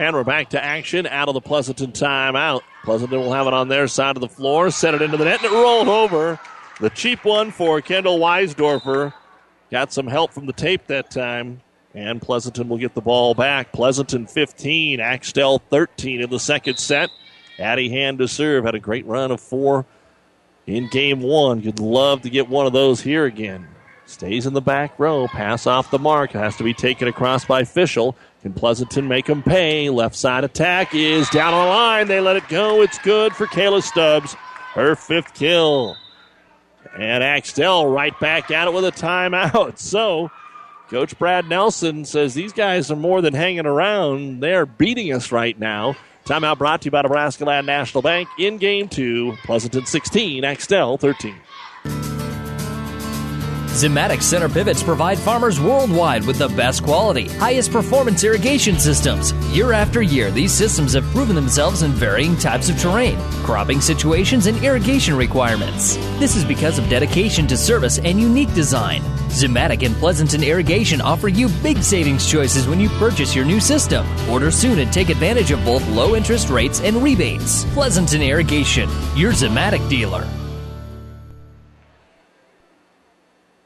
And we're back to action out of the Pleasanton timeout. Pleasanton will have it on their side of the floor, set it into the net, and it rolled over. The cheap one for Kendall Weisdorfer. Got some help from the tape that time. And Pleasanton will get the ball back. Pleasanton 15, Axtell 13 in the second set. Addie Hand to serve. Had a great run of four in game one. You'd love to get one of those here again. Stays in the back row. Pass off the mark. Has to be taken across by Fischel. Can Pleasanton make them pay? Left side attack is down on the line. They let it go. It's good for Kayla Stubbs. Her fifth kill. And Axtell right back at it with a timeout. So, Coach Brad Nelson says these guys are more than hanging around. They're beating us right now. Timeout brought to you by Nebraska Land National Bank in game two. Pleasanton 16, Axtell 13. Zimmatic center pivots provide farmers worldwide with the best quality, highest performance irrigation systems. Year after year, these systems have proven themselves in varying types of terrain, cropping situations, and irrigation requirements. This is because of dedication to service and unique design. Zimmatic and Pleasanton Irrigation offer you big savings choices when you purchase your new system. Order soon and take advantage of both low interest rates and rebates. Pleasanton Irrigation, your Zimmatic dealer.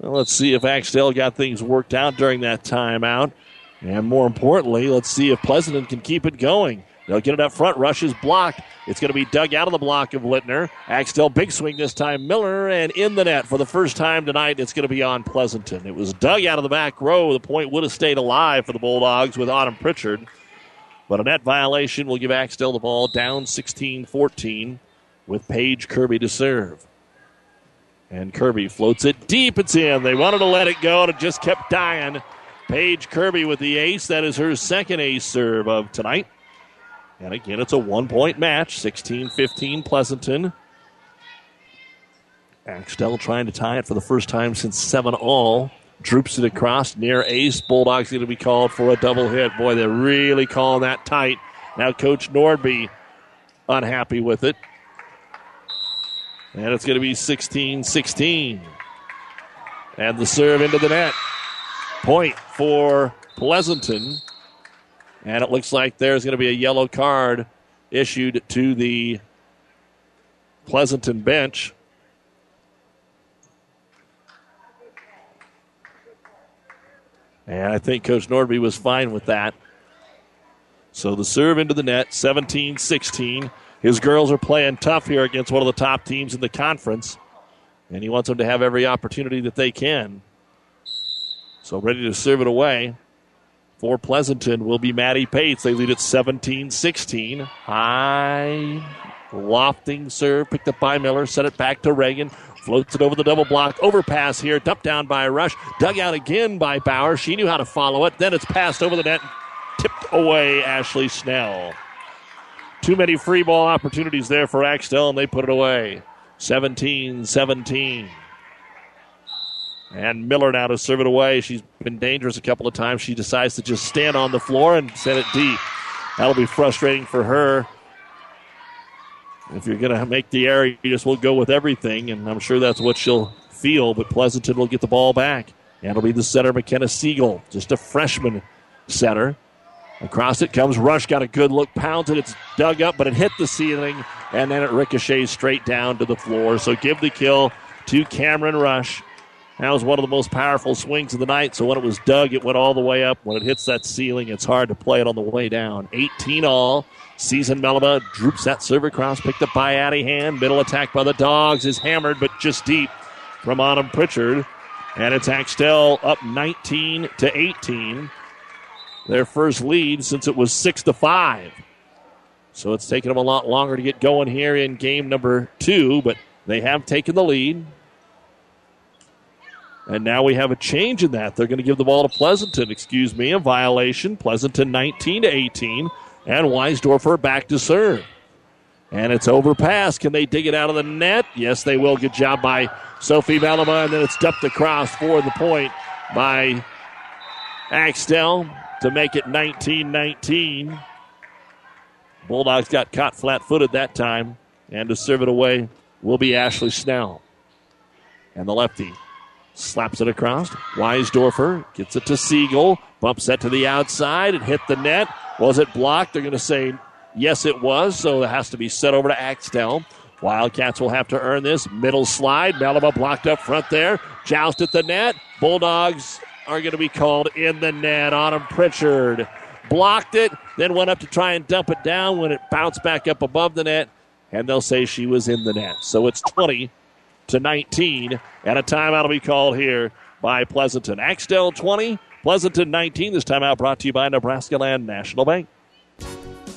Let's see if Axtell got things worked out during that timeout. And more importantly, let's see if Pleasanton can keep it going. They'll get it up front. Rush is blocked. It's going to be dug out of the block of Littner. Axtell big swing this time. Miller and in the net for the first time tonight. It's going to be on Pleasanton. It was dug out of the back row. The point would have stayed alive for the Bulldogs with Autumn Pritchard. But a net violation will give Axtell the ball down 16 14 with Paige Kirby to serve. And Kirby floats it deep. It's in. They wanted to let it go, and it just kept dying. Paige Kirby with the ace. That is her second ace serve of tonight. And again, it's a one point match 16 15 Pleasanton. Axtell trying to tie it for the first time since 7 all. Droops it across near ace. Bulldogs going to be called for a double hit. Boy, they're really calling that tight. Now, Coach Nordby unhappy with it. And it's going to be 16 16. And the serve into the net. Point for Pleasanton. And it looks like there's going to be a yellow card issued to the Pleasanton bench. And I think Coach Nordby was fine with that. So the serve into the net, 17 16. His girls are playing tough here against one of the top teams in the conference, and he wants them to have every opportunity that they can. So ready to serve it away for Pleasanton will be Maddie Pates. They lead at 17 16. High lofting serve picked up by Miller. Set it back to Reagan. Floats it over the double block. Overpass here. Dumped down by Rush. Dug out again by Bauer. She knew how to follow it. Then it's passed over the net. Tipped away Ashley Snell. Too many free ball opportunities there for Axtell, and they put it away. 17 17. And Miller now to serve it away. She's been dangerous a couple of times. She decides to just stand on the floor and send it deep. That'll be frustrating for her. If you're going to make the error, you just will go with everything, and I'm sure that's what she'll feel. But Pleasanton will get the ball back. And it'll be the setter, McKenna Siegel, just a freshman setter. Across it comes Rush, got a good look, pounds it. It's dug up, but it hit the ceiling, and then it ricochets straight down to the floor. So give the kill to Cameron Rush. That was one of the most powerful swings of the night. So when it was dug, it went all the way up. When it hits that ceiling, it's hard to play it on the way down. 18 all. Season Melima droops that serve across, picked up by Addie Hand. Middle attack by the Dogs is hammered, but just deep from Autumn Pritchard. And it's Axtell up 19 to 18 their first lead since it was six to five. So it's taken them a lot longer to get going here in game number two, but they have taken the lead. And now we have a change in that. They're going to give the ball to Pleasanton, excuse me, a violation. Pleasanton 19 to 18. And Weisdorfer back to serve. And it's overpass. Can they dig it out of the net? Yes, they will. Good job by Sophie Melima. And then it's dumped across for the point by Axtell to make it 19 19. Bulldogs got caught flat footed that time. And to serve it away will be Ashley Snell. And the lefty slaps it across. Weisdorfer gets it to Siegel. Bumps that to the outside. It hit the net. Was it blocked? They're going to say yes, it was. So it has to be set over to Axtell. Wildcats will have to earn this. Middle slide. Melima blocked up front there. Joust at the net. Bulldogs are going to be called in the net. Autumn Pritchard blocked it, then went up to try and dump it down when it bounced back up above the net, and they'll say she was in the net. So it's 20 to 19, and a timeout will be called here by Pleasanton. Axtell 20, Pleasanton 19. This timeout brought to you by Nebraska Land National Bank.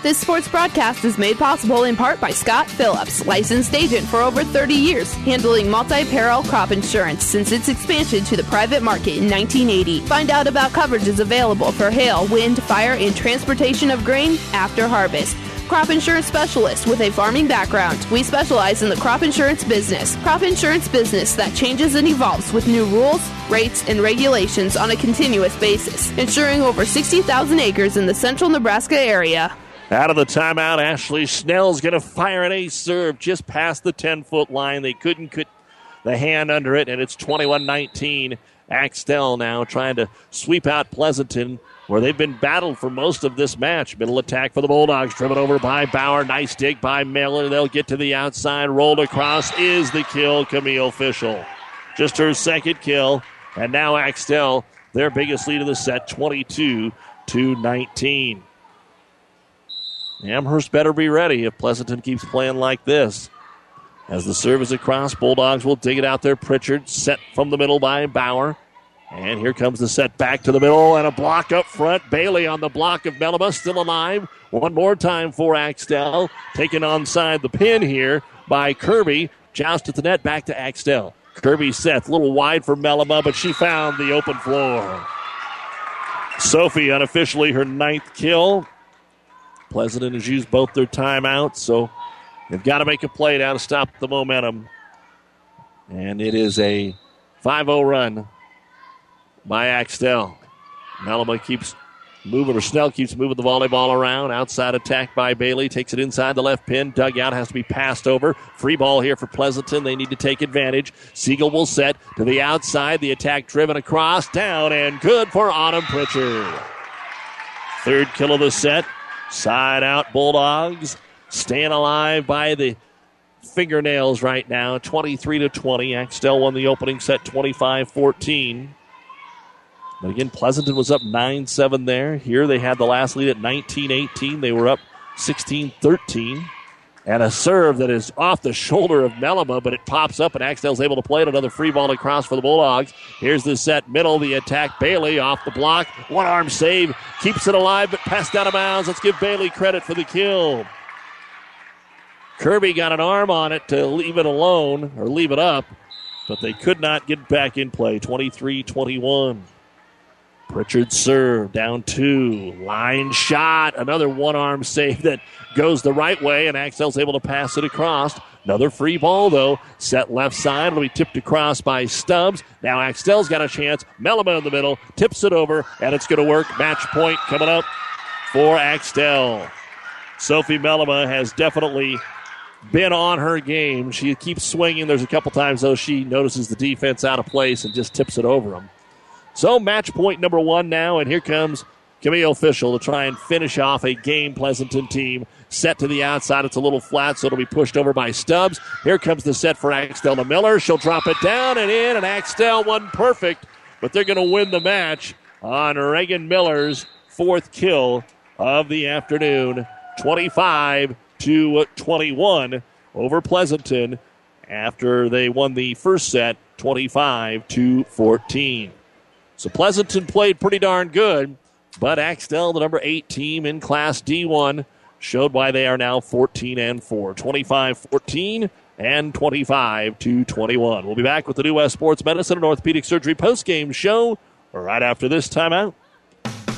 This sports broadcast is made possible in part by Scott Phillips, licensed agent for over 30 years, handling multi-peril crop insurance since its expansion to the private market in 1980. Find out about coverages available for hail, wind, fire, and transportation of grain after harvest crop insurance specialist with a farming background. We specialize in the crop insurance business. Crop insurance business that changes and evolves with new rules, rates, and regulations on a continuous basis, insuring over 60,000 acres in the central Nebraska area. Out of the timeout, Ashley Snell's going to fire an ace serve just past the 10 foot line. They couldn't put the hand under it, and it's 21 19. Axtell now trying to sweep out Pleasanton, where they've been battled for most of this match. Middle attack for the Bulldogs, driven over by Bauer. Nice dig by Miller. They'll get to the outside, rolled across. Is the kill, Camille Fischel. Just her second kill, and now Axtell, their biggest lead of the set, 22 to 19. Amherst better be ready if Pleasanton keeps playing like this. As the serve is across, Bulldogs will dig it out there. Pritchard set from the middle by Bauer. And here comes the set back to the middle and a block up front. Bailey on the block of Melima, still alive. One more time for Axtell. Taken onside the pin here by Kirby. Joust at the net, back to Axtell. Kirby Seth, a little wide for Melima, but she found the open floor. Sophie unofficially her ninth kill. Pleasanton has used both their timeouts, so they've got to make a play now to stop the momentum. And it is a 5 0 run by Axtell. Melima keeps moving, or Snell keeps moving the volleyball around. Outside attack by Bailey. Takes it inside the left pin. Dugout has to be passed over. Free ball here for Pleasanton. They need to take advantage. Siegel will set to the outside. The attack driven across. Down and good for Autumn Pritchard. Third kill of the set. Side out Bulldogs staying alive by the fingernails right now 23 to 20 axtell won the opening set 25-14 but again pleasanton was up 9-7 there. Here they had the last lead at 19-18 they were up 16-13 and a serve that is off the shoulder of Melima, but it pops up, and Axtell's able to play it. Another free ball across for the Bulldogs. Here's the set middle, the attack. Bailey off the block. One arm save. Keeps it alive, but passed out of bounds. Let's give Bailey credit for the kill. Kirby got an arm on it to leave it alone, or leave it up, but they could not get back in play. 23 21. Pritchard serve down two. Line shot. Another one arm save that goes the right way, and Axtell's able to pass it across. Another free ball, though. Set left side. It'll be tipped across by Stubbs. Now Axtell's got a chance. Melima in the middle. Tips it over, and it's going to work. Match point coming up for Axtell. Sophie Melima has definitely been on her game. She keeps swinging. There's a couple times, though, she notices the defense out of place and just tips it over them. So match point number one now, and here comes Camille Fischel to try and finish off a game Pleasanton team. Set to the outside. It's a little flat, so it'll be pushed over by Stubbs. Here comes the set for Axtell to Miller. She'll drop it down and in, and Axtell won perfect, but they're going to win the match on Reagan Miller's fourth kill of the afternoon. 25 to 21 over Pleasanton after they won the first set 25 to 14. So Pleasanton played pretty darn good, but Axtell, the number 8 team in Class D1, showed why they are now 14 and 4. 25 14 and 25 to 21. We'll be back with the New West Sports Medicine and Orthopedic Surgery post-game show right after this timeout.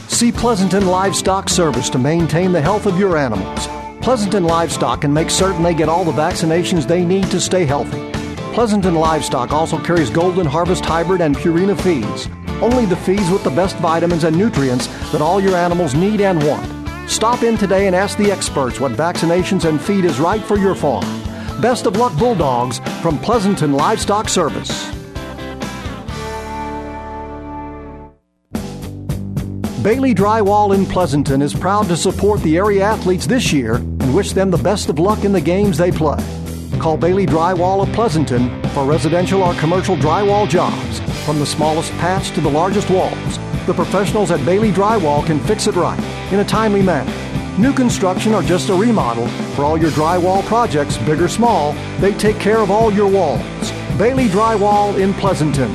See Pleasanton Livestock Service to maintain the health of your animals. Pleasanton Livestock can make certain they get all the vaccinations they need to stay healthy. Pleasanton Livestock also carries Golden Harvest Hybrid and Purina feeds. Only the feeds with the best vitamins and nutrients that all your animals need and want. Stop in today and ask the experts what vaccinations and feed is right for your farm. Best of luck, Bulldogs, from Pleasanton Livestock Service. Bailey Drywall in Pleasanton is proud to support the area athletes this year and wish them the best of luck in the games they play. Call Bailey Drywall of Pleasanton for residential or commercial drywall jobs, from the smallest patch to the largest walls. The professionals at Bailey Drywall can fix it right in a timely manner. New construction or just a remodel, for all your drywall projects, big or small, they take care of all your walls. Bailey Drywall in Pleasanton.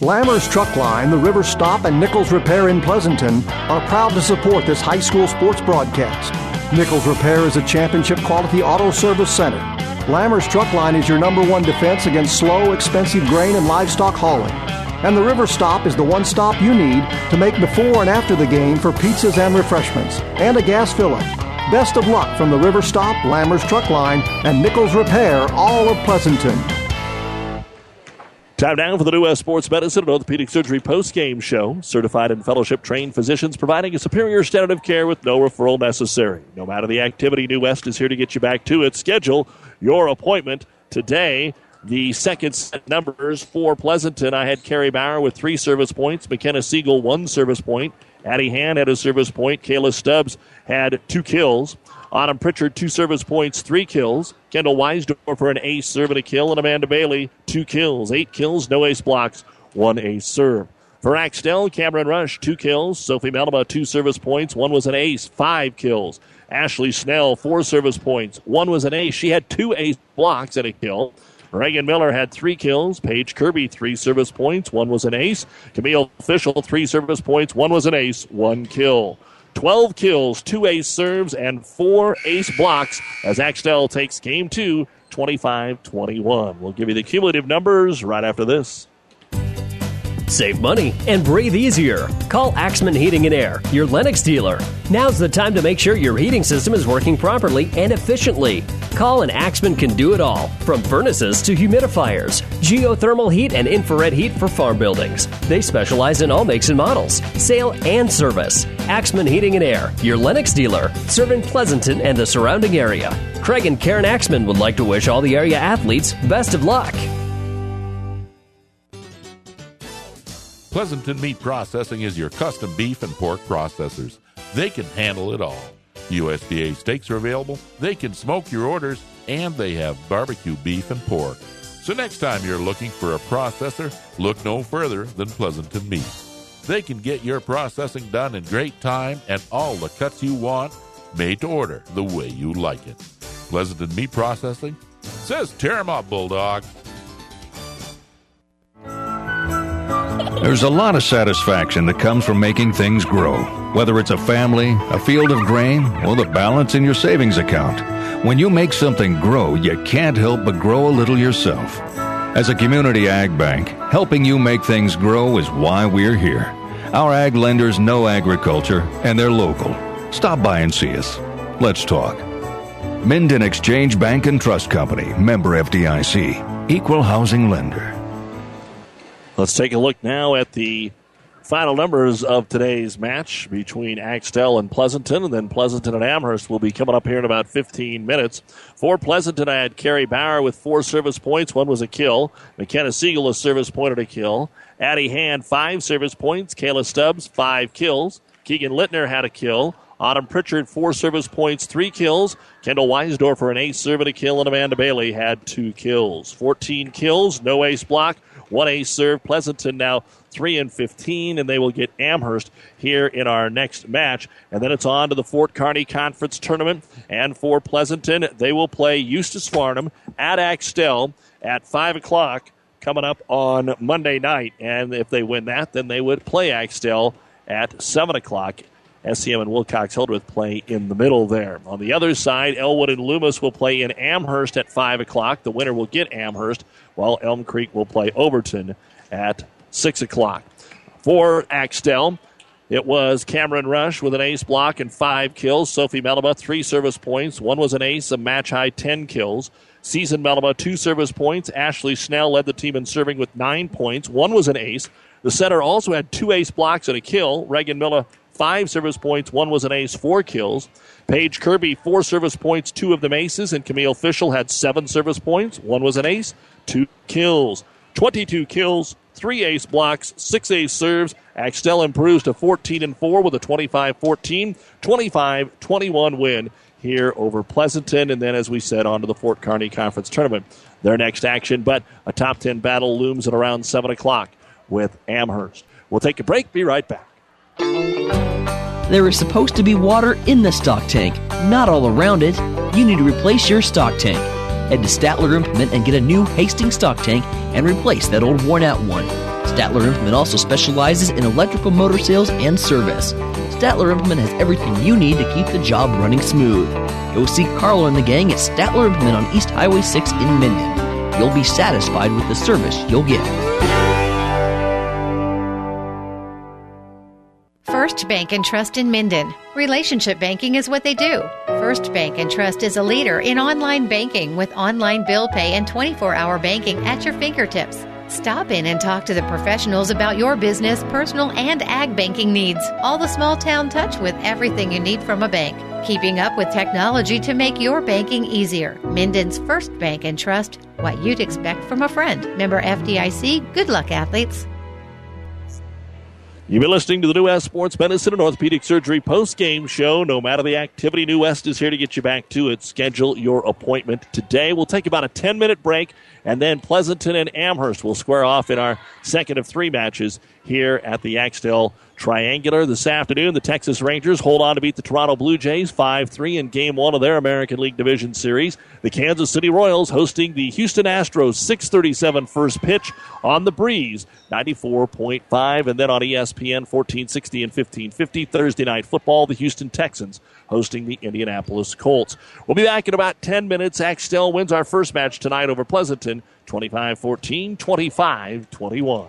Lammers Truck Line, the River Stop, and Nichols Repair in Pleasanton are proud to support this high school sports broadcast. Nichols Repair is a championship quality auto service center. Lammers Truck Line is your number one defense against slow, expensive grain and livestock hauling. And the River Stop is the one stop you need to make before and after the game for pizzas and refreshments, and a gas fill up. Best of luck from the River Stop, Lammers Truck Line, and Nichols Repair, all of Pleasanton. Time now for the New West Sports Medicine and Orthopedic Surgery post-game show. Certified and fellowship trained physicians providing a superior standard of care with no referral necessary. No matter the activity, New West is here to get you back to it. Schedule your appointment today. The second set numbers for Pleasanton, I had Carrie Bauer with three service points, McKenna Siegel one service point, Addie Hand had a service point, Kayla Stubbs had two kills. Autumn Pritchard, two service points, three kills. Kendall Weisdorfer an ace serve and a kill. And Amanda Bailey, two kills. Eight kills, no ace blocks, one ace serve. For Axtell, Cameron Rush, two kills. Sophie Melima, two service points. One was an ace, five kills. Ashley Snell, four service points. One was an ace. She had two ace blocks and a kill. Reagan Miller had three kills. Paige Kirby, three service points. One was an ace. Camille Fischel, three service points. One was an ace, one kill. 12 kills, two ace serves, and four ace blocks as Axtell takes game two, 25 21. We'll give you the cumulative numbers right after this. Save money and breathe easier. Call Axman Heating and Air, your Lennox dealer. Now's the time to make sure your heating system is working properly and efficiently. Call and Axman can do it all, from furnaces to humidifiers, geothermal heat and infrared heat for farm buildings. They specialize in all makes and models, sale and service. Axman Heating and Air, your Lennox dealer, serving Pleasanton and the surrounding area. Craig and Karen Axman would like to wish all the area athletes best of luck. Pleasanton Meat Processing is your custom beef and pork processors. They can handle it all. USDA steaks are available, they can smoke your orders, and they have barbecue beef and pork. So next time you're looking for a processor, look no further than Pleasanton Meat. They can get your processing done in great time and all the cuts you want made to order the way you like it. Pleasanton Meat Processing says tear 'em up, Bulldog. There's a lot of satisfaction that comes from making things grow, whether it's a family, a field of grain, or the balance in your savings account. When you make something grow, you can't help but grow a little yourself. As a community ag bank, helping you make things grow is why we're here. Our ag lenders know agriculture and they're local. Stop by and see us. Let's talk. Minden Exchange Bank and Trust Company, member FDIC, equal housing lender. Let's take a look now at the final numbers of today's match between Axtell and Pleasanton, and then Pleasanton and Amherst will be coming up here in about 15 minutes. For Pleasanton, I had Carrie Bauer with four service points. One was a kill. McKenna Siegel, a service point and a kill. Addie Hand, five service points. Kayla Stubbs, five kills. Keegan Littner had a kill. Autumn Pritchard, four service points, three kills. Kendall Weisdorfer, an ace serve and a kill, and Amanda Bailey had two kills. 14 kills, no ace block, one ace serve. Pleasanton now 3 and 15, and they will get Amherst here in our next match. And then it's on to the Fort Kearny Conference Tournament. And for Pleasanton, they will play Eustis Farnham at Axtell at 5 o'clock coming up on Monday night. And if they win that, then they would play Axtell at 7 o'clock. SCM and Wilcox Hildreth play in the middle there. On the other side, Elwood and Loomis will play in Amherst at 5 o'clock. The winner will get Amherst, while Elm Creek will play Overton at 6 o'clock. For Axtell, it was Cameron Rush with an ace block and five kills. Sophie Melima, three service points. One was an ace, a match high 10 kills. Season Melima, two service points. Ashley Snell led the team in serving with nine points. One was an ace. The setter also had two ace blocks and a kill. Reagan Miller, five service points. One was an ace, four kills. Paige Kirby, four service points, two of them aces. And Camille Fischel had seven service points. One was an ace, two kills. 22 kills, three ace blocks, six ace serves. Axtell improves to 14 and 4 with a 25 14, 25 21 win here over Pleasanton. And then, as we said, on to the Fort Kearny Conference Tournament. Their next action, but a top 10 battle looms at around 7 o'clock with Amherst. We'll take a break, be right back. There is supposed to be water in the stock tank, not all around it. You need to replace your stock tank. Head to Statler Implement and get a new Hastings stock tank and replace that old worn out one. Statler Implement also specializes in electrical motor sales and service. Statler Implement has everything you need to keep the job running smooth. Go see Carlo and the gang at Statler Implement on East Highway 6 in Minden. You'll be satisfied with the service you'll get. First Bank and Trust in Minden. Relationship banking is what they do. First Bank and Trust is a leader in online banking with online bill pay and 24 hour banking at your fingertips. Stop in and talk to the professionals about your business, personal, and ag banking needs. All the small town touch with everything you need from a bank. Keeping up with technology to make your banking easier. Minden's First Bank and Trust, what you'd expect from a friend. Member FDIC, good luck, athletes. You've been listening to the New West Sports Medicine and Orthopedic Surgery post-game show. No matter the activity, New West is here to get you back to it. Schedule your appointment today. We'll take about a 10-minute break, and then Pleasanton and Amherst will square off in our second of three matches here at the Axtell Triangular this afternoon. The Texas Rangers hold on to beat the Toronto Blue Jays 5 3 in game one of their American League Division Series. The Kansas City Royals hosting the Houston Astros 637 first pitch on the breeze 94.5. And then on ESPN 1460 and 1550 Thursday night football, the Houston Texans hosting the Indianapolis Colts. We'll be back in about 10 minutes. Axtell wins our first match tonight over Pleasanton 25 14, 25 21.